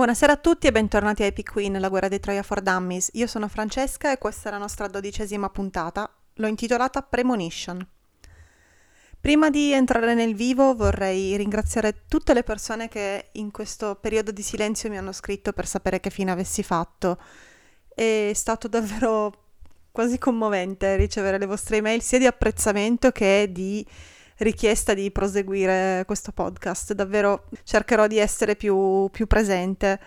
Buonasera a tutti e bentornati a Epic Queen, la guerra di Troia for Dummies. Io sono Francesca e questa è la nostra dodicesima puntata. L'ho intitolata Premonition. Prima di entrare nel vivo vorrei ringraziare tutte le persone che in questo periodo di silenzio mi hanno scritto per sapere che fine avessi fatto. È stato davvero quasi commovente ricevere le vostre email sia di apprezzamento che di richiesta di proseguire questo podcast. Davvero cercherò di essere più, più presente.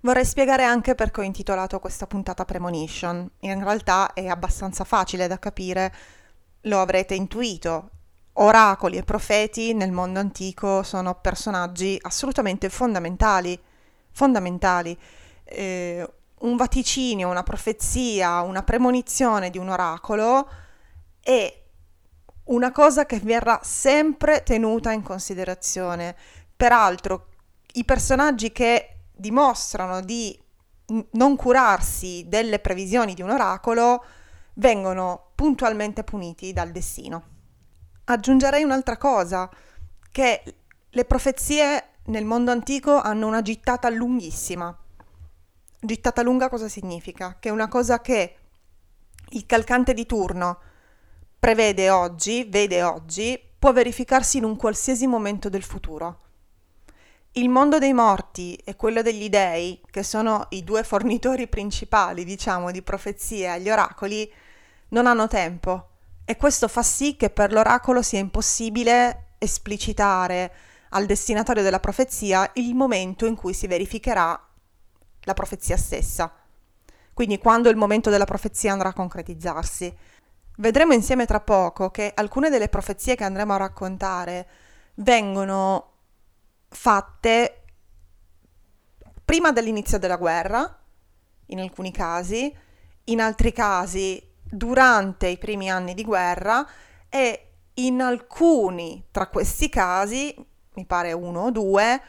Vorrei spiegare anche perché ho intitolato questa puntata Premonition. In realtà è abbastanza facile da capire, lo avrete intuito. Oracoli e profeti nel mondo antico sono personaggi assolutamente fondamentali. Fondamentali. Eh, un vaticinio, una profezia, una premonizione di un oracolo è una cosa che verrà sempre tenuta in considerazione. Peraltro, i personaggi che dimostrano di non curarsi delle previsioni di un oracolo vengono puntualmente puniti dal destino. Aggiungerei un'altra cosa, che le profezie nel mondo antico hanno una gittata lunghissima. Gittata lunga cosa significa? Che è una cosa che il calcante di turno prevede oggi, vede oggi, può verificarsi in un qualsiasi momento del futuro. Il mondo dei morti e quello degli dei, che sono i due fornitori principali, diciamo, di profezie agli oracoli, non hanno tempo e questo fa sì che per l'oracolo sia impossibile esplicitare al destinatario della profezia il momento in cui si verificherà la profezia stessa. Quindi quando il momento della profezia andrà a concretizzarsi. Vedremo insieme tra poco che alcune delle profezie che andremo a raccontare vengono fatte prima dell'inizio della guerra, in alcuni casi, in altri casi durante i primi anni di guerra e in alcuni tra questi casi, mi pare uno o due,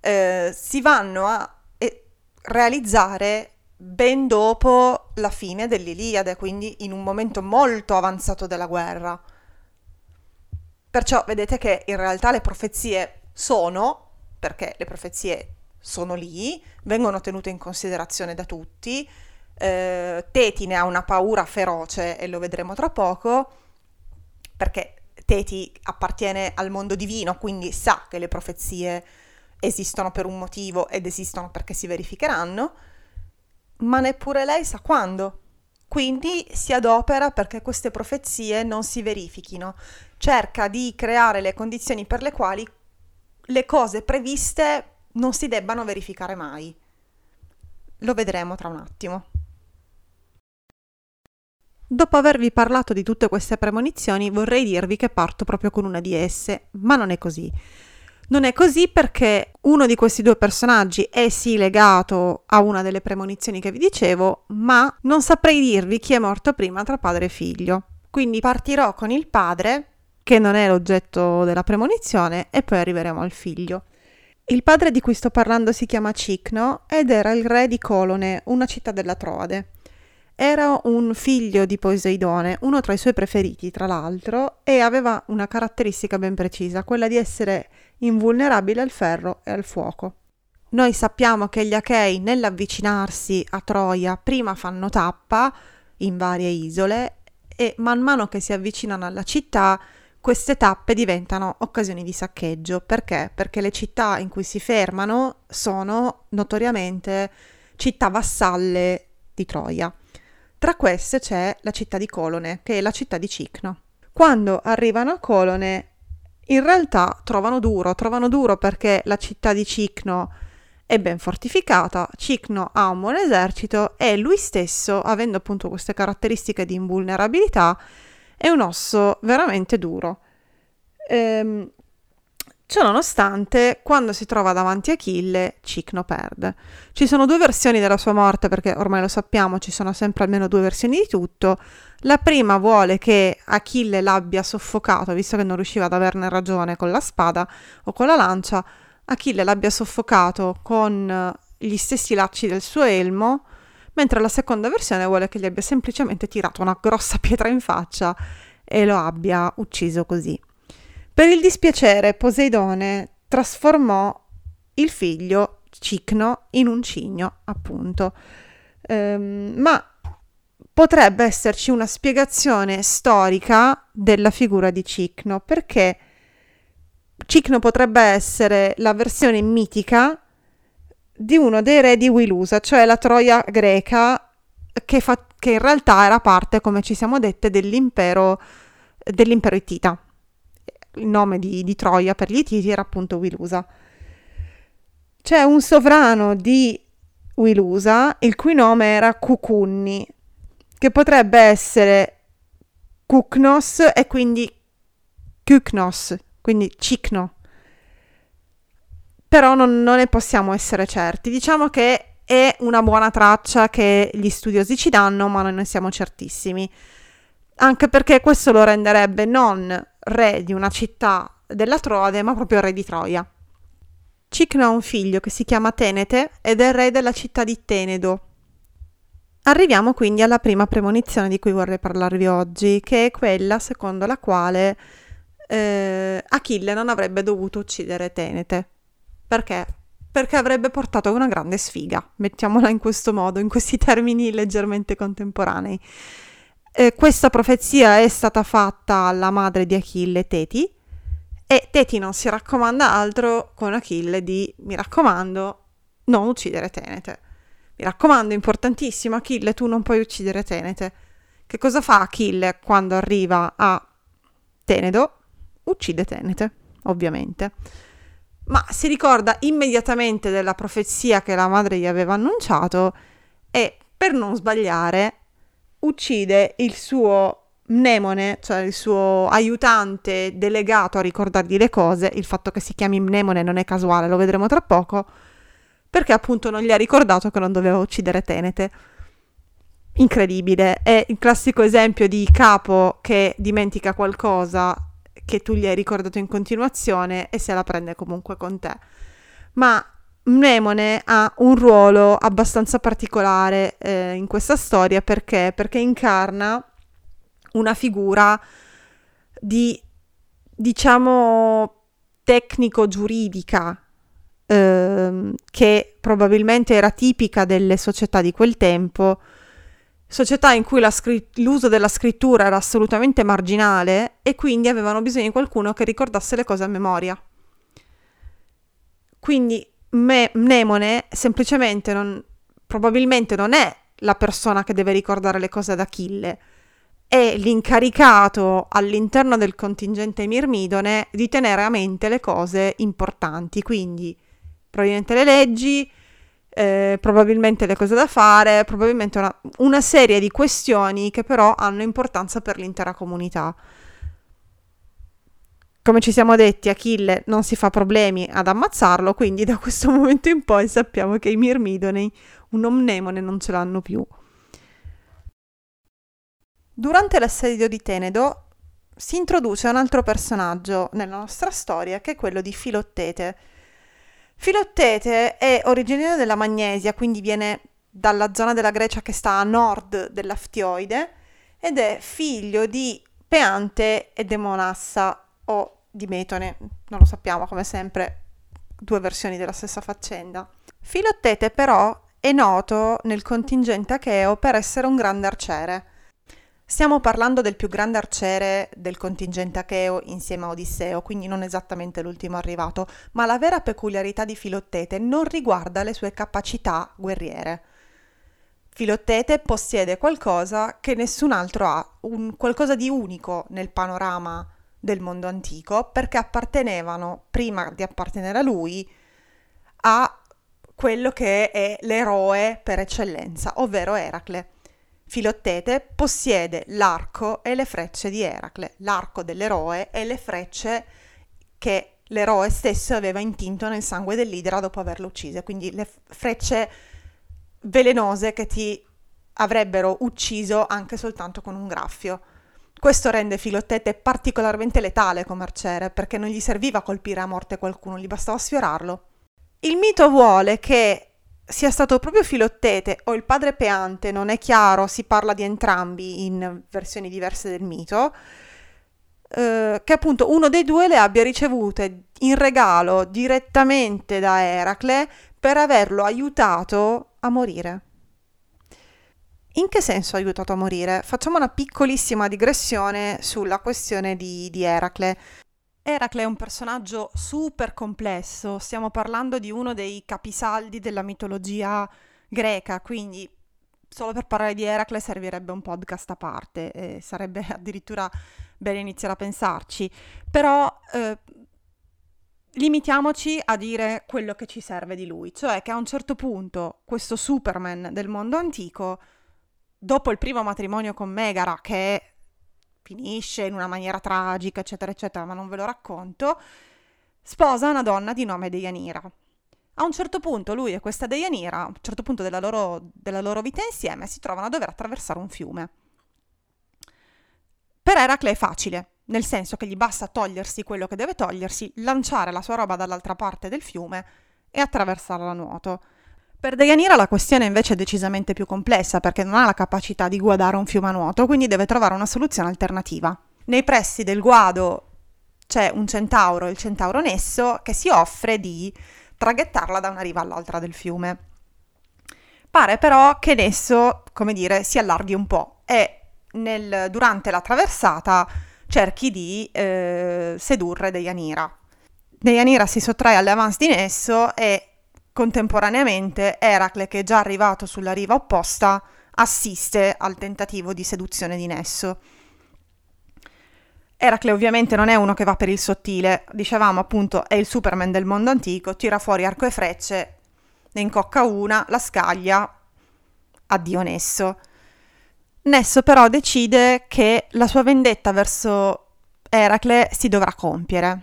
eh, si vanno a eh, realizzare ben dopo la fine dell'Iliade, quindi in un momento molto avanzato della guerra. Perciò vedete che in realtà le profezie sono, perché le profezie sono lì, vengono tenute in considerazione da tutti. Eh, Teti ne ha una paura feroce e lo vedremo tra poco, perché Teti appartiene al mondo divino, quindi sa che le profezie esistono per un motivo ed esistono perché si verificheranno ma neppure lei sa quando. Quindi si adopera perché queste profezie non si verifichino, cerca di creare le condizioni per le quali le cose previste non si debbano verificare mai. Lo vedremo tra un attimo. Dopo avervi parlato di tutte queste premonizioni, vorrei dirvi che parto proprio con una di esse, ma non è così. Non è così perché uno di questi due personaggi è sì legato a una delle premonizioni che vi dicevo, ma non saprei dirvi chi è morto prima tra padre e figlio. Quindi partirò con il padre, che non è l'oggetto della premonizione, e poi arriveremo al figlio. Il padre di cui sto parlando si chiama Cicno ed era il re di Colone, una città della Troade. Era un figlio di Poseidone, uno tra i suoi preferiti, tra l'altro, e aveva una caratteristica ben precisa, quella di essere invulnerabile al ferro e al fuoco. Noi sappiamo che gli Achei nell'avvicinarsi a Troia prima fanno tappa in varie isole e man mano che si avvicinano alla città queste tappe diventano occasioni di saccheggio. Perché? Perché le città in cui si fermano sono notoriamente città vassalle di Troia. Tra queste c'è la città di Colone, che è la città di Cicno. Quando arrivano a Colone, in realtà trovano duro, trovano duro perché la città di Cicno è ben fortificata, Cicno ha un buon esercito e lui stesso, avendo appunto queste caratteristiche di invulnerabilità, è un osso veramente duro. Ehm, Ciononostante, quando si trova davanti Achille, Cicno perde. Ci sono due versioni della sua morte, perché ormai lo sappiamo, ci sono sempre almeno due versioni di tutto. La prima vuole che Achille l'abbia soffocato, visto che non riusciva ad averne ragione con la spada o con la lancia, Achille l'abbia soffocato con gli stessi lacci del suo elmo, mentre la seconda versione vuole che gli abbia semplicemente tirato una grossa pietra in faccia e lo abbia ucciso così. Per il dispiacere Poseidone trasformò il figlio Cicno in un cigno, appunto. Ehm, ma potrebbe esserci una spiegazione storica della figura di Cicno, perché Cicno potrebbe essere la versione mitica di uno dei re di Wilusa, cioè la Troia greca che, fa, che in realtà era parte, come ci siamo dette, dell'impero, dell'impero Ittita. Il nome di, di Troia per gli Ittiti era appunto Wilusa. C'è un sovrano di Wilusa, il cui nome era Cucunni, che potrebbe essere Kuknos e quindi Kuknos, quindi Cicno. Però non, non ne possiamo essere certi. Diciamo che è una buona traccia che gli studiosi ci danno, ma non ne siamo certissimi. Anche perché questo lo renderebbe non re di una città della Troade, ma proprio re di Troia. Cicno ha un figlio che si chiama Tenete ed è re della città di Tenedo. Arriviamo quindi alla prima premonizione di cui vorrei parlarvi oggi, che è quella secondo la quale eh, Achille non avrebbe dovuto uccidere Tenete. Perché? Perché avrebbe portato una grande sfiga, mettiamola in questo modo, in questi termini leggermente contemporanei. Eh, questa profezia è stata fatta alla madre di Achille, Teti, e Teti non si raccomanda altro con Achille di, mi raccomando, non uccidere Tenete. Mi raccomando, importantissimo, Achille, tu non puoi uccidere Tenete. Che cosa fa Achille quando arriva a Tenedo? Uccide Tenete, ovviamente. Ma si ricorda immediatamente della profezia che la madre gli aveva annunciato e, per non sbagliare, uccide il suo mnemone, cioè il suo aiutante delegato a ricordargli le cose, il fatto che si chiami mnemone non è casuale, lo vedremo tra poco, perché appunto non gli ha ricordato che non doveva uccidere Tenete. Incredibile, è il classico esempio di capo che dimentica qualcosa che tu gli hai ricordato in continuazione e se la prende comunque con te. Ma Mnemone ha un ruolo abbastanza particolare eh, in questa storia perché? Perché incarna una figura di, diciamo, tecnico-giuridica eh, che probabilmente era tipica delle società di quel tempo, società in cui scr- l'uso della scrittura era assolutamente marginale e quindi avevano bisogno di qualcuno che ricordasse le cose a memoria. Quindi me- Mnemone semplicemente non, probabilmente non è la persona che deve ricordare le cose ad Achille, è l'incaricato all'interno del contingente Mirmidone di tenere a mente le cose importanti, quindi probabilmente le leggi, eh, probabilmente le cose da fare, probabilmente una, una serie di questioni che però hanno importanza per l'intera comunità. Come ci siamo detti, Achille non si fa problemi ad ammazzarlo, quindi da questo momento in poi sappiamo che i Mirmidonei un omnemone non ce l'hanno più. Durante l'assedio di Tenedo si introduce un altro personaggio nella nostra storia che è quello di Filottete. Filottete è originario della Magnesia, quindi viene dalla zona della Grecia che sta a nord dell'Aftioide ed è figlio di Peante e Demonassa o di Metone, non lo sappiamo come sempre, due versioni della stessa faccenda. Filottete però è noto nel contingente acheo per essere un grande arciere Stiamo parlando del più grande arciere del contingente acheo insieme a Odisseo, quindi non esattamente l'ultimo arrivato, ma la vera peculiarità di Filottete non riguarda le sue capacità guerriere. Filottete possiede qualcosa che nessun altro ha, un, qualcosa di unico nel panorama del mondo antico, perché appartenevano, prima di appartenere a lui, a quello che è l'eroe per eccellenza, ovvero Eracle. Filottete possiede l'arco e le frecce di Eracle, l'arco dell'eroe e le frecce che l'eroe stesso aveva intinto nel sangue dell'Idra dopo averlo uccisa, quindi le frecce velenose che ti avrebbero ucciso anche soltanto con un graffio. Questo rende Filottete particolarmente letale come arciere, perché non gli serviva colpire a morte qualcuno, gli bastava sfiorarlo. Il mito vuole che sia stato proprio Filottete o il padre Peante, non è chiaro, si parla di entrambi in versioni diverse del mito, eh, che appunto uno dei due le abbia ricevute in regalo direttamente da Eracle per averlo aiutato a morire. In che senso ha aiutato a morire? Facciamo una piccolissima digressione sulla questione di, di Eracle. Eracle è un personaggio super complesso, stiamo parlando di uno dei capisaldi della mitologia greca, quindi solo per parlare di Eracle servirebbe un podcast a parte, e sarebbe addirittura bene iniziare a pensarci, però eh, limitiamoci a dire quello che ci serve di lui, cioè che a un certo punto questo Superman del mondo antico, dopo il primo matrimonio con Megara, che finisce in una maniera tragica, eccetera, eccetera, ma non ve lo racconto, sposa una donna di nome Deianira. A un certo punto lui e questa Deianira, a un certo punto della loro, della loro vita insieme, si trovano a dover attraversare un fiume. Per Eracle è facile, nel senso che gli basta togliersi quello che deve togliersi, lanciare la sua roba dall'altra parte del fiume e attraversarla a nuoto. Per Deianira la questione invece è decisamente più complessa perché non ha la capacità di guadare un fiume a nuoto, quindi deve trovare una soluzione alternativa. Nei pressi del guado c'è un centauro, il centauro Nesso, che si offre di traghettarla da una riva all'altra del fiume. Pare però che Nesso, come dire, si allarghi un po' e nel, durante la traversata cerchi di eh, sedurre Deianira. Deianira si sottrae alle avance di Nesso e Contemporaneamente Eracle, che è già arrivato sulla riva opposta, assiste al tentativo di seduzione di Nesso. Eracle ovviamente non è uno che va per il sottile, dicevamo appunto è il Superman del mondo antico, tira fuori arco e frecce, ne incocca una, la scaglia, addio Nesso. Nesso però decide che la sua vendetta verso Eracle si dovrà compiere.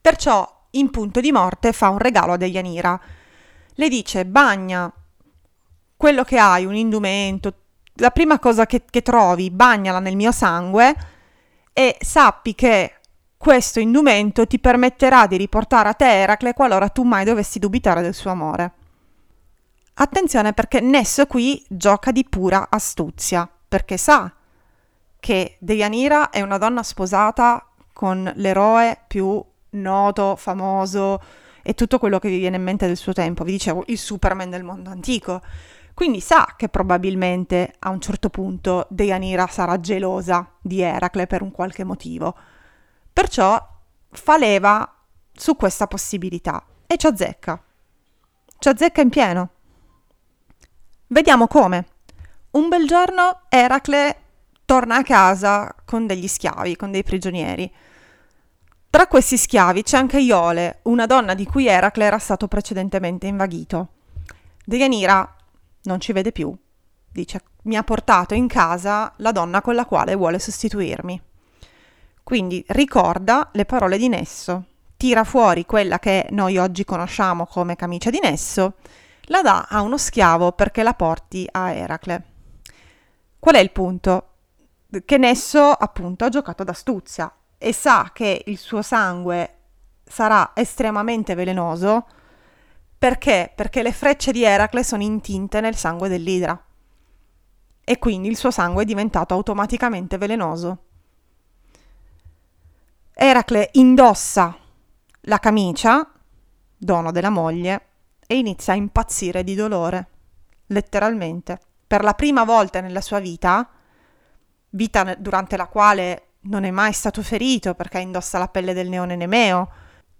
Perciò in punto di morte fa un regalo a Deianira, le dice bagna quello che hai, un indumento, la prima cosa che, che trovi, bagnala nel mio sangue e sappi che questo indumento ti permetterà di riportare a te Eracle qualora tu mai dovessi dubitare del suo amore. Attenzione perché Nesso qui gioca di pura astuzia, perché sa che Deianira è una donna sposata con l'eroe più noto, famoso, e tutto quello che vi viene in mente del suo tempo. Vi dicevo, il Superman del mondo antico. Quindi sa che probabilmente a un certo punto Deianira sarà gelosa di Eracle per un qualche motivo. Perciò fa leva su questa possibilità e ci azzecca. Ci azzecca in pieno. Vediamo come. Un bel giorno Eracle torna a casa con degli schiavi, con dei prigionieri. Tra questi schiavi c'è anche Iole, una donna di cui Eracle era stato precedentemente invaghito. Deianira non ci vede più. Dice, mi ha portato in casa la donna con la quale vuole sostituirmi. Quindi ricorda le parole di Nesso, tira fuori quella che noi oggi conosciamo come camicia di Nesso, la dà a uno schiavo perché la porti a Eracle. Qual è il punto? Che Nesso appunto ha giocato d'astuzia, e sa che il suo sangue sarà estremamente velenoso, perché? Perché le frecce di Eracle sono intinte nel sangue dell'idra e quindi il suo sangue è diventato automaticamente velenoso. Eracle indossa la camicia, dono della moglie, e inizia a impazzire di dolore, letteralmente. Per la prima volta nella sua vita, vita durante la quale non è mai stato ferito perché indossa la pelle del neone nemeo.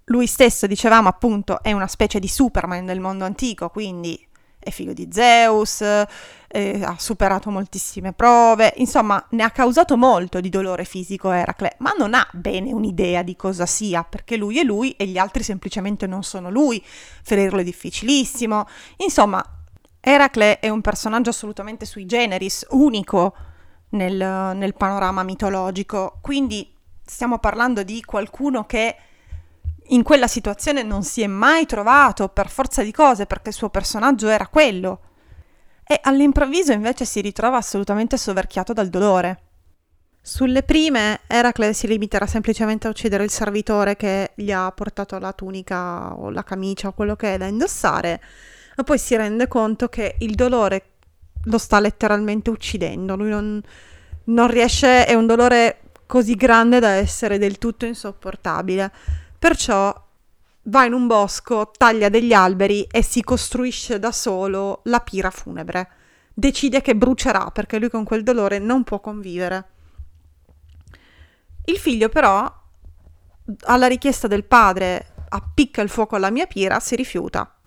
Lui stesso, dicevamo appunto, è una specie di Superman del mondo antico, quindi è figlio di Zeus, eh, ha superato moltissime prove, insomma ne ha causato molto di dolore fisico Eracle, ma non ha bene un'idea di cosa sia, perché lui è lui e gli altri semplicemente non sono lui, ferirlo è difficilissimo, insomma Eracle è un personaggio assolutamente sui generis, unico, nel, nel panorama mitologico. Quindi stiamo parlando di qualcuno che in quella situazione non si è mai trovato per forza di cose perché il suo personaggio era quello. E all'improvviso invece si ritrova assolutamente soverchiato dal dolore. Sulle prime Eracle si limiterà semplicemente a uccidere il servitore che gli ha portato la tunica o la camicia o quello che è da indossare, ma poi si rende conto che il dolore lo sta letteralmente uccidendo. Lui non, non riesce, è un dolore così grande da essere del tutto insopportabile. Perciò va in un bosco, taglia degli alberi e si costruisce da solo la pira funebre. Decide che brucerà perché lui con quel dolore non può convivere. Il figlio però, alla richiesta del padre, appicca il fuoco alla mia pira, si rifiuta.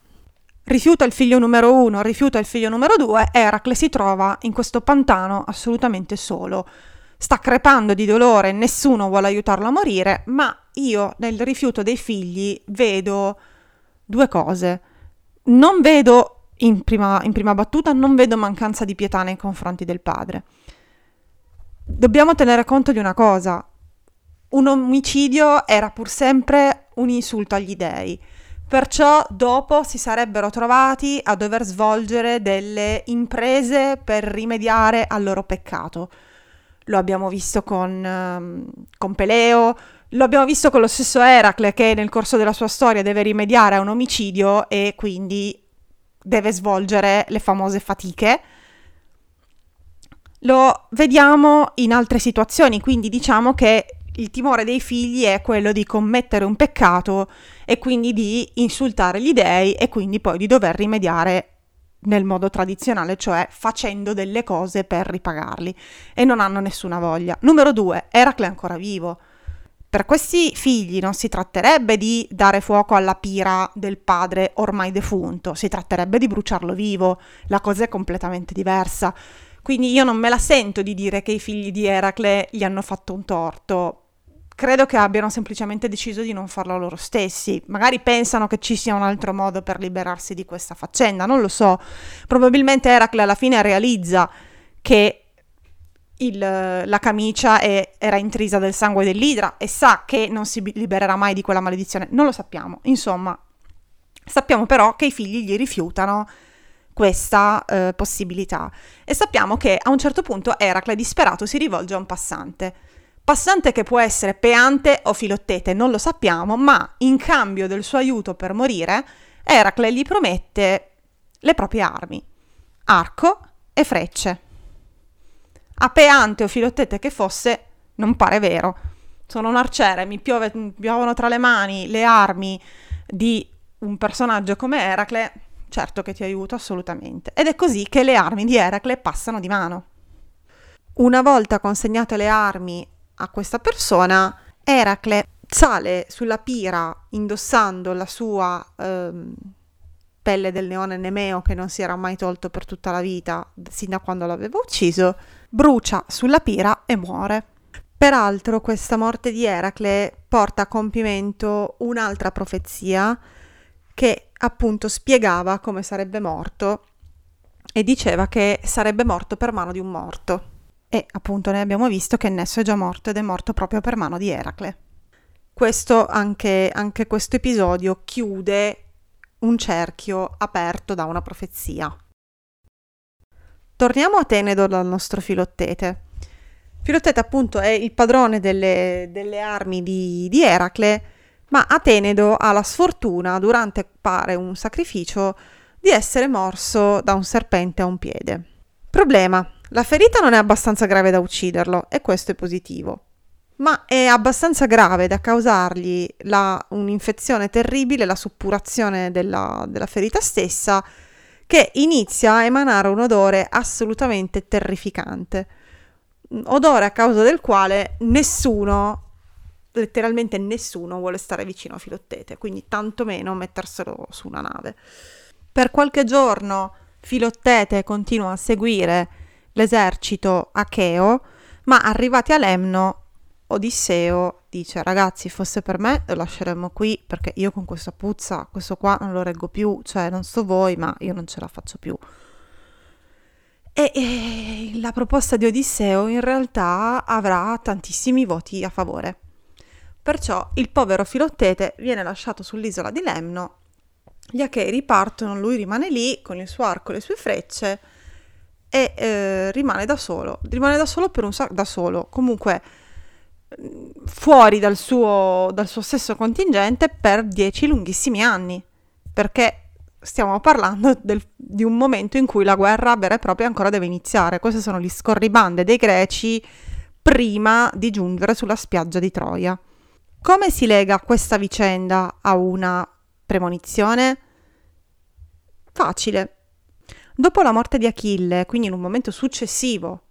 Rifiuta il figlio numero uno, rifiuta il figlio numero due, Eracle si trova in questo pantano assolutamente solo. Sta crepando di dolore, nessuno vuole aiutarlo a morire, ma io nel rifiuto dei figli vedo due cose. Non vedo, in prima, in prima battuta, non vedo mancanza di pietà nei confronti del padre. Dobbiamo tenere conto di una cosa, un omicidio era pur sempre un insulto agli dei. Perciò dopo si sarebbero trovati a dover svolgere delle imprese per rimediare al loro peccato. Lo abbiamo visto con, um, con Peleo, lo abbiamo visto con lo stesso Eracle che nel corso della sua storia deve rimediare a un omicidio e quindi deve svolgere le famose fatiche. Lo vediamo in altre situazioni, quindi diciamo che il timore dei figli è quello di commettere un peccato e quindi di insultare gli dei e quindi poi di dover rimediare nel modo tradizionale, cioè facendo delle cose per ripagarli e non hanno nessuna voglia. Numero due, Eracle è ancora vivo. Per questi figli non si tratterebbe di dare fuoco alla pira del padre ormai defunto, si tratterebbe di bruciarlo vivo, la cosa è completamente diversa. Quindi io non me la sento di dire che i figli di Eracle gli hanno fatto un torto, credo che abbiano semplicemente deciso di non farlo loro stessi. Magari pensano che ci sia un altro modo per liberarsi di questa faccenda, non lo so. Probabilmente Eracle alla fine realizza che il, la camicia è, era intrisa del sangue dell'idra e sa che non si libererà mai di quella maledizione. Non lo sappiamo. Insomma, sappiamo però che i figli gli rifiutano questa eh, possibilità e sappiamo che a un certo punto Eracle disperato si rivolge a un passante Passante che può essere peante o filottete, non lo sappiamo, ma in cambio del suo aiuto per morire, Eracle gli promette le proprie armi, arco e frecce. A peante o filottete che fosse, non pare vero. Sono un arciere, mi piove, piovono tra le mani le armi di un personaggio come Eracle, certo che ti aiuto assolutamente. Ed è così che le armi di Eracle passano di mano. Una volta consegnate le armi a questa persona, Eracle sale sulla pira indossando la sua ehm, pelle del leone Nemeo che non si era mai tolto per tutta la vita, sin da quando l'aveva ucciso, brucia sulla pira e muore. Peraltro questa morte di Eracle porta a compimento un'altra profezia che appunto spiegava come sarebbe morto e diceva che sarebbe morto per mano di un morto. E appunto noi abbiamo visto che Nesso è già morto ed è morto proprio per mano di Eracle. Questo anche, anche questo episodio chiude un cerchio aperto da una profezia. Torniamo a Tenedo dal nostro Filottete. Filottete appunto è il padrone delle, delle armi di, di, Eracle, ma Atenedo ha la sfortuna, durante pare un sacrificio, di essere morso da un serpente a un piede. Problema, la ferita non è abbastanza grave da ucciderlo e questo è positivo, ma è abbastanza grave da causargli la, un'infezione terribile, la suppurazione della, della ferita stessa, che inizia a emanare un odore assolutamente terrificante. Odore a causa del quale nessuno, letteralmente nessuno, vuole stare vicino a Filottete, quindi tantomeno metterselo su una nave. Per qualche giorno Filottete continua a seguire l'esercito acheo, ma arrivati a Lemno, Odisseo dice ragazzi fosse per me lo lasceremmo qui perché io con questa puzza, questo qua non lo reggo più, cioè non so voi ma io non ce la faccio più. E, e la proposta di Odisseo in realtà avrà tantissimi voti a favore. Perciò il povero Filottete viene lasciato sull'isola di Lemno, gli achei ripartono, lui rimane lì con il suo arco e le sue frecce e eh, rimane da solo, rimane da solo per un sacco, da solo, comunque mm, fuori dal suo, dal suo stesso contingente per dieci lunghissimi anni, perché stiamo parlando del, di un momento in cui la guerra vera e propria ancora deve iniziare. Queste sono gli scorribande dei greci prima di giungere sulla spiaggia di Troia. Come si lega questa vicenda a una premonizione? Facile. Dopo la morte di Achille, quindi in un momento successivo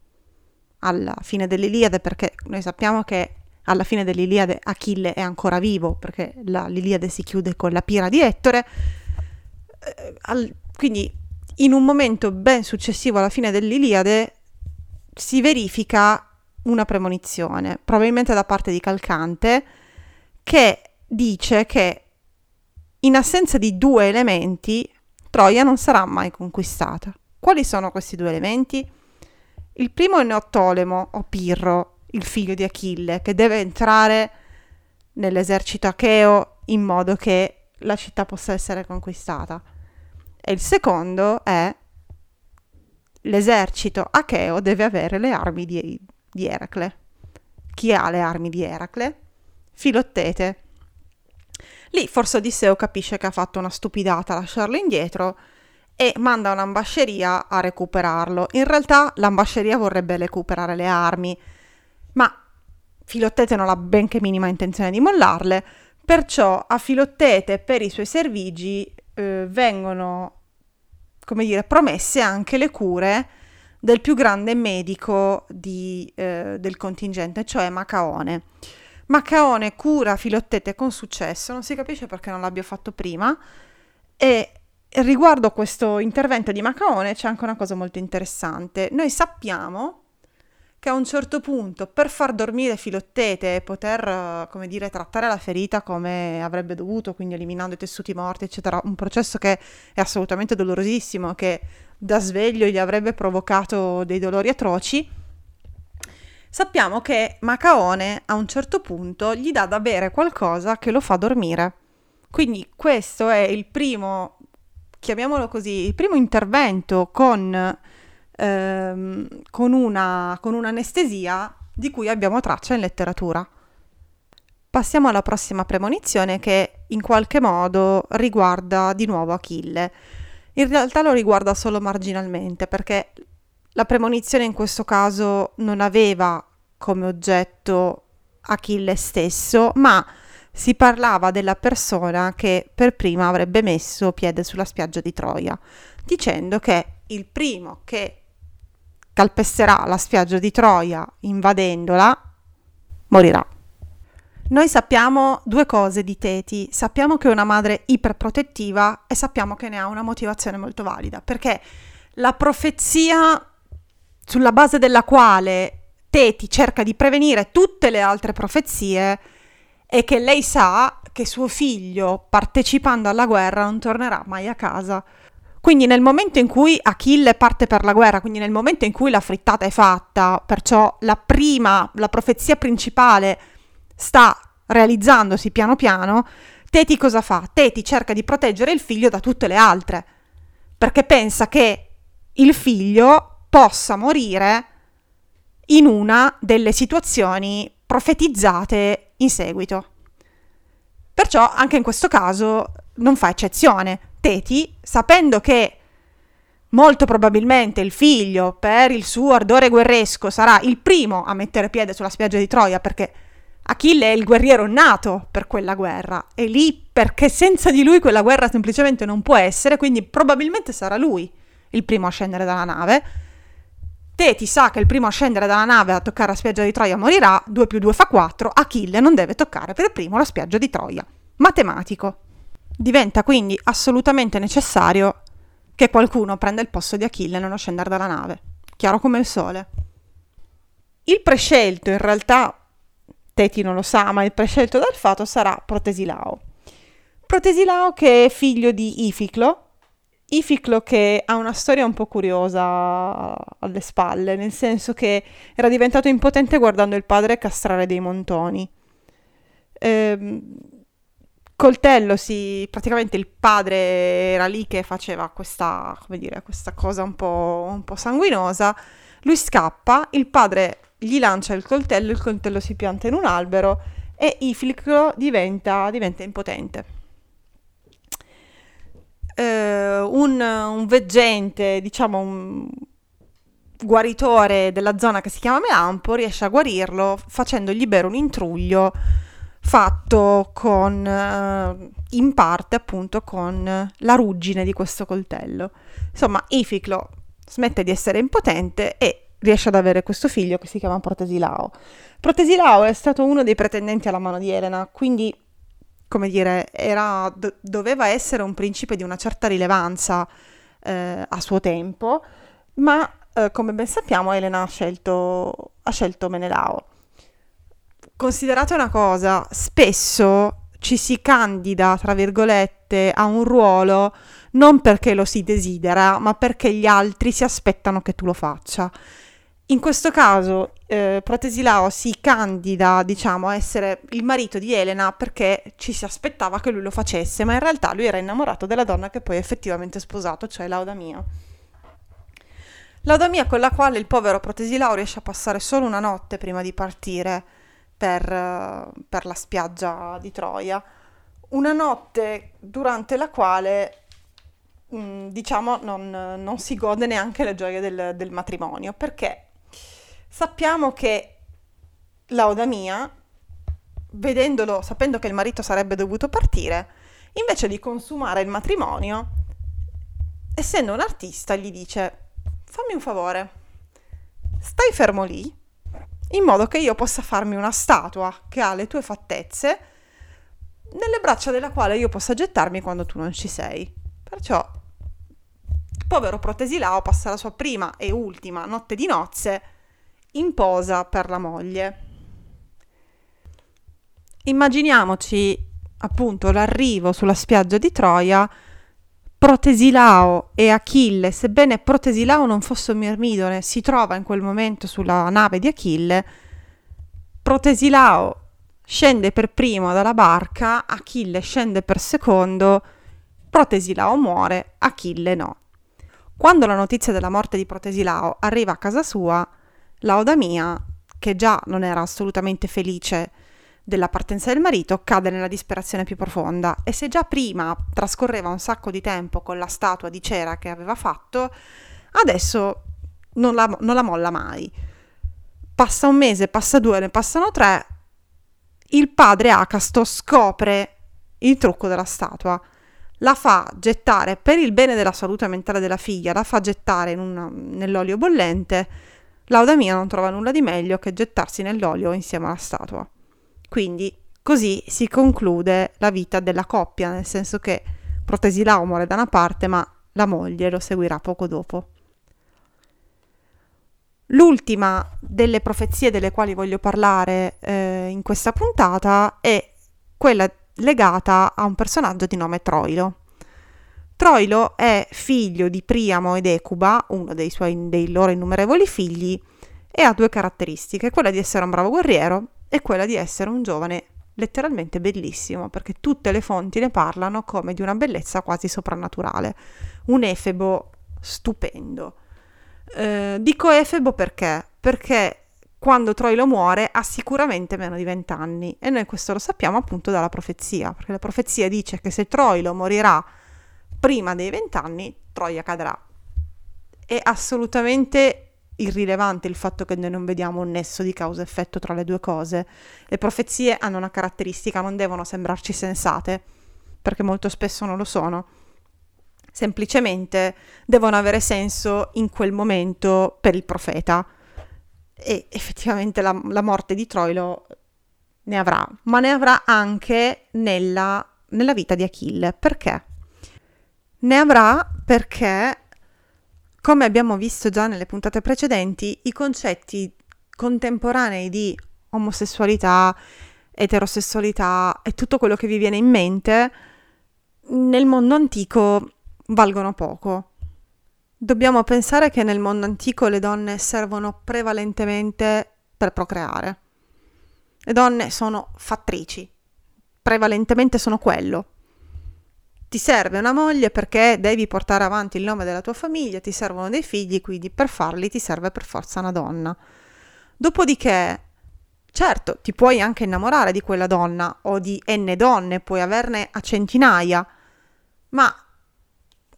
alla fine dell'Iliade, perché noi sappiamo che alla fine dell'Iliade Achille è ancora vivo, perché la, l'Iliade si chiude con la pira di Ettore, eh, al, quindi in un momento ben successivo alla fine dell'Iliade si verifica una premonizione, probabilmente da parte di Calcante, che dice che in assenza di due elementi Troia non sarà mai conquistata. Quali sono questi due elementi? Il primo è Neottolemo o Pirro, il figlio di Achille, che deve entrare nell'esercito acheo in modo che la città possa essere conquistata. E il secondo è l'esercito acheo deve avere le armi di, di Eracle. Chi ha le armi di Eracle? Filottete. Lì forse Odisseo capisce che ha fatto una stupidata a lasciarlo indietro e manda un'ambasceria a recuperarlo. In realtà l'ambasceria vorrebbe recuperare le armi, ma Filottete non ha benché minima intenzione di mollarle, perciò a Filottete per i suoi servigi eh, vengono, come dire, promesse anche le cure del più grande medico di, eh, del contingente, cioè Macaone. Macaone cura Filottete con successo, non si capisce perché non l'abbia fatto prima, e riguardo questo intervento di Macaone c'è anche una cosa molto interessante. Noi sappiamo che a un certo punto, per far dormire Filottete e poter, come dire, trattare la ferita come avrebbe dovuto, quindi eliminando i tessuti morti, eccetera, un processo che è assolutamente dolorosissimo, che da sveglio gli avrebbe provocato dei dolori atroci, sappiamo che Macaone a un certo punto gli dà da bere qualcosa che lo fa dormire. Quindi questo è il primo, chiamiamolo così, il primo intervento con ehm, con, una, con un'anestesia di cui abbiamo traccia in letteratura. Passiamo alla prossima premonizione che in qualche modo riguarda di nuovo Achille. In realtà lo riguarda solo marginalmente perché la premonizione in questo caso non aveva come oggetto Achille stesso, ma si parlava della persona che per prima avrebbe messo piede sulla spiaggia di Troia, dicendo che il primo che calpesterà la spiaggia di Troia invadendola, morirà. Noi sappiamo due cose di Teti, sappiamo che è una madre iperprotettiva e sappiamo che ne ha una motivazione molto valida, perché la profezia sulla base della quale Teti cerca di prevenire tutte le altre profezie è che lei sa che suo figlio, partecipando alla guerra, non tornerà mai a casa quindi nel momento in cui Achille parte per la guerra, quindi nel momento in cui la frittata è fatta, perciò la prima, la profezia principale sta realizzandosi piano piano, Teti cosa fa? Teti cerca di proteggere il figlio da tutte le altre, perché pensa che il figlio possa morire in una delle situazioni profetizzate in seguito. Perciò anche in questo caso non fa eccezione. Teti, sapendo che molto probabilmente il figlio, per il suo ardore guerresco, sarà il primo a mettere piede sulla spiaggia di Troia, perché Achille è il guerriero nato per quella guerra, è lì perché senza di lui quella guerra semplicemente non può essere, quindi probabilmente sarà lui il primo a scendere dalla nave. Teti sa che il primo a scendere dalla nave a toccare la spiaggia di Troia morirà, 2 più 2 fa 4, Achille non deve toccare per primo la spiaggia di Troia. Matematico. Diventa quindi assolutamente necessario che qualcuno prenda il posto di Achille nello scendere dalla nave, chiaro come il sole. Il prescelto in realtà, Teti non lo sa, ma il prescelto dal fato sarà Protesilao. Protesilao che è figlio di Ificlo, Ificlo che ha una storia un po' curiosa alle spalle, nel senso che era diventato impotente guardando il padre castrare dei montoni. Ehm, coltello si praticamente il padre era lì che faceva questa, dire, questa cosa un po', un po' sanguinosa lui scappa il padre gli lancia il coltello il coltello si pianta in un albero e Ifliclo diventa, diventa impotente uh, un, un, veggente diciamo un, guaritore della zona che si chiama Melampo riesce a guarirlo facendogli bere un intruglio fatto con, uh, in parte appunto con la ruggine di questo coltello. Insomma, Ificlo smette di essere impotente e riesce ad avere questo figlio che si chiama Protesilao. Protesilao è stato uno dei pretendenti alla mano di Elena, quindi, come dire, era, do- doveva essere un principe di una certa rilevanza eh, a suo tempo, ma eh, come ben sappiamo Elena ha scelto, ha scelto Menelao. Considerate una cosa, spesso ci si candida, tra virgolette, a un ruolo non perché lo si desidera, ma perché gli altri si aspettano che tu lo faccia. In questo caso eh, Protesilao si candida, diciamo, a essere il marito di Elena perché ci si aspettava che lui lo facesse, ma in realtà lui era innamorato della donna che poi effettivamente sposato, cioè Laudamia. Laudamia con la quale il povero Protesilao riesce a passare solo una notte prima di partire per, per la spiaggia di Troia. Una notte durante la quale mm, diciamo non, non, si gode neanche le gioie del, del matrimonio perché Sappiamo che Laodamia, vedendolo, sapendo che il marito sarebbe dovuto partire, invece di consumare il matrimonio, essendo un artista, gli dice: Fammi un favore, stai fermo lì, in modo che io possa farmi una statua che ha le tue fattezze, nelle braccia della quale io possa gettarmi quando tu non ci sei. Perciò, povero Protesilao passa la sua prima e ultima notte di nozze in posa per la moglie. Immaginiamoci appunto l'arrivo sulla spiaggia di Troia, Protesilao e Achille, sebbene Protesilao non fosse un mirmidone, si trova in quel momento sulla nave di Achille, Protesilao scende per primo dalla barca, Achille scende per secondo, Protesilao muore, Achille no. Quando la notizia della morte di Protesilao arriva a casa sua, Laodamia, che già non era assolutamente felice della partenza del marito, cade nella disperazione più profonda e se già prima trascorreva un sacco di tempo con la statua di cera che aveva fatto, adesso non la, non la molla mai. Passa un mese, passa due, ne passano tre, il padre Acasto scopre il trucco della statua, la fa gettare per il bene della salute mentale della figlia, la fa gettare una, nell'olio bollente Laudamia non trova nulla di meglio che gettarsi nell'olio insieme alla statua. Quindi così si conclude la vita della coppia, nel senso che Protesilao muore da una parte, ma la moglie lo seguirà poco dopo. L'ultima delle profezie delle quali voglio parlare eh, in questa puntata è quella legata a un personaggio di nome Troilo. Troilo è figlio di Priamo ed Ecuba, uno dei, suoi, dei loro innumerevoli figli, e ha due caratteristiche, quella di essere un bravo guerriero e quella di essere un giovane letteralmente bellissimo, perché tutte le fonti ne parlano come di una bellezza quasi soprannaturale, un efebo stupendo. Eh, dico efebo perché? Perché quando Troilo muore ha sicuramente meno di vent'anni e noi questo lo sappiamo appunto dalla profezia, perché la profezia dice che se Troilo morirà prima dei vent'anni Troia cadrà. È assolutamente irrilevante il fatto che noi non vediamo un nesso di causa-effetto tra le due cose. Le profezie hanno una caratteristica, non devono sembrarci sensate, perché molto spesso non lo sono. Semplicemente devono avere senso in quel momento per il profeta. E effettivamente la, la morte di Troilo ne avrà, ma ne avrà anche nella, nella vita di Achille. Perché? Ne avrà perché, come abbiamo visto già nelle puntate precedenti, i concetti contemporanei di omosessualità, eterosessualità e tutto quello che vi viene in mente nel mondo antico valgono poco. Dobbiamo pensare che nel mondo antico le donne servono prevalentemente per procreare. Le donne sono fattrici, prevalentemente sono quello. Ti serve una moglie perché devi portare avanti il nome della tua famiglia, ti servono dei figli, quindi per farli ti serve per forza una donna. Dopodiché, certo, ti puoi anche innamorare di quella donna o di n donne, puoi averne a centinaia, ma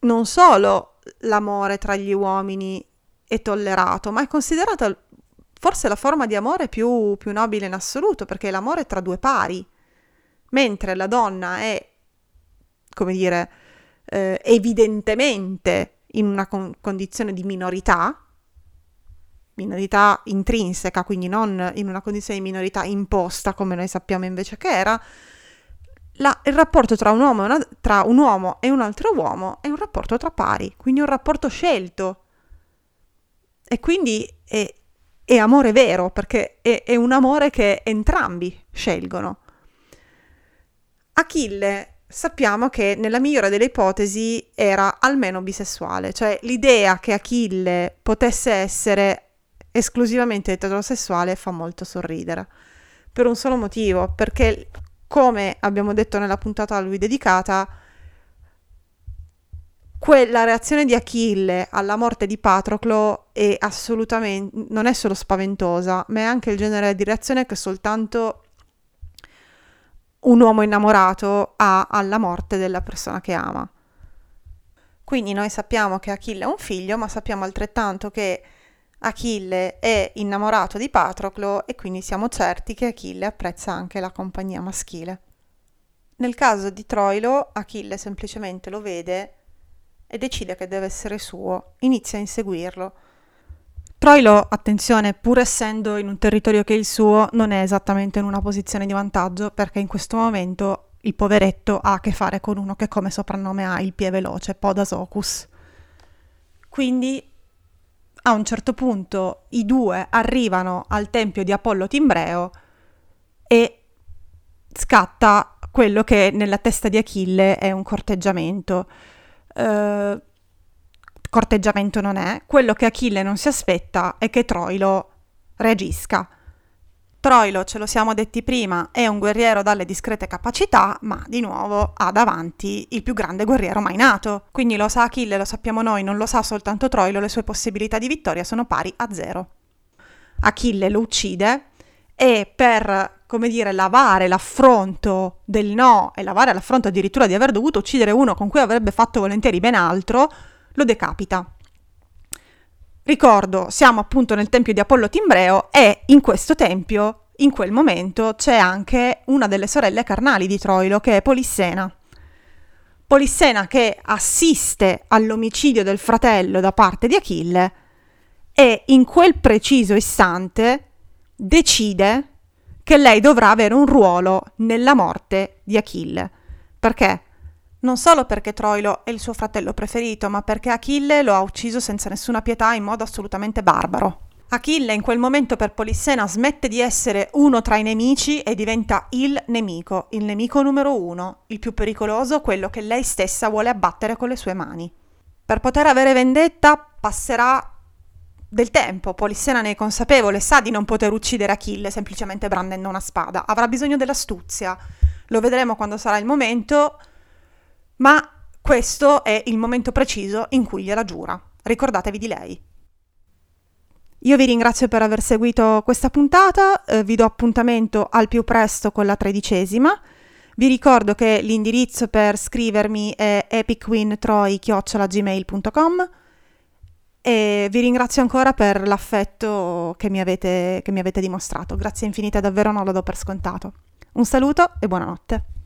non solo l'amore tra gli uomini e tollerato, ma è considerato forse la forma di amore più, più nobile in assoluto, perché è l'amore tra due pari, mentre la donna è, come dire, eh, evidentemente in una con- condizione di minorità, minorità intrinseca, quindi non in una condizione di minorità imposta come noi sappiamo invece che era, la, il rapporto tra un, una, tra un, uomo e un altro uomo è un rapporto tra pari, quindi un rapporto scelto. E quindi è, è amore vero, perché è, è un amore che entrambi scelgono. Achille sappiamo che nella migliore delle ipotesi era almeno bisessuale, cioè l'idea che Achille potesse essere esclusivamente eterosessuale fa molto sorridere. Per un solo motivo, perché come abbiamo detto nella puntata a lui dedicata, quella reazione di Achille alla morte di Patroclo è assolutamente non è solo spaventosa, ma è anche il genere di reazione che soltanto un uomo innamorato ha alla morte della persona che ama. Quindi noi sappiamo che Achille è un figlio, ma sappiamo altrettanto che Achille è innamorato di Patroclo e quindi siamo certi che Achille apprezza anche la compagnia maschile. Nel caso di Troilo, Achille semplicemente lo vede e decide che deve essere suo, inizia a inseguirlo. Troilo, attenzione, pur essendo in un territorio che è il suo, non è esattamente in una posizione di vantaggio perché in questo momento il poveretto ha a che fare con uno che come soprannome ha il pie veloce, Podasocus. Quindi a un certo punto i due arrivano al tempio di Apollo Timbreo e scatta quello che nella testa di Achille è un corteggiamento. Uh, corteggiamento non è, quello che Achille non si aspetta è che Troilo reagisca. Troilo, ce lo siamo detti prima, è un guerriero dalle discrete capacità, ma di nuovo ha davanti il più grande guerriero mai nato. Quindi lo sa Achille, lo sappiamo noi, non lo sa soltanto Troilo, le sue possibilità di vittoria sono pari a zero. Achille lo uccide e per, come dire, lavare l'affronto del no e lavare l'affronto addirittura di aver dovuto uccidere uno con cui avrebbe fatto volentieri ben altro, lo decapita. Ricordo, siamo appunto nel tempio di Apollo Timbreo e in questo tempio, in quel momento, c'è anche una delle sorelle carnali di Troilo, che è Polissena. Polissena che assiste all'omicidio del fratello da parte di Achille e in quel preciso istante decide che lei dovrà avere un ruolo nella morte di Achille. Perché? Non solo perché Troilo è il suo fratello preferito, ma perché Achille lo ha ucciso senza nessuna pietà in modo assolutamente barbaro. Achille in quel momento per Polissena smette di essere uno tra i nemici e diventa il nemico, il nemico numero uno, il più pericoloso, quello che lei stessa vuole abbattere con le sue mani. Per poter avere vendetta passerà del tempo, Polissena ne è consapevole, sa di non poter uccidere Achille semplicemente brandendo una spada, avrà bisogno dell'astuzia. Lo vedremo quando sarà il momento, ma questo è il momento preciso in cui gliela giura. Ricordatevi di lei. Io vi ringrazio per aver seguito questa puntata, eh, vi do appuntamento al più presto con la tredicesima. Vi ricordo che l'indirizzo per scrivermi è epicqueentroy.gmail.com e vi ringrazio ancora per l'affetto che mi, avete, che mi avete dimostrato. Grazie infinite, davvero non lo do per scontato. Un saluto e buonanotte.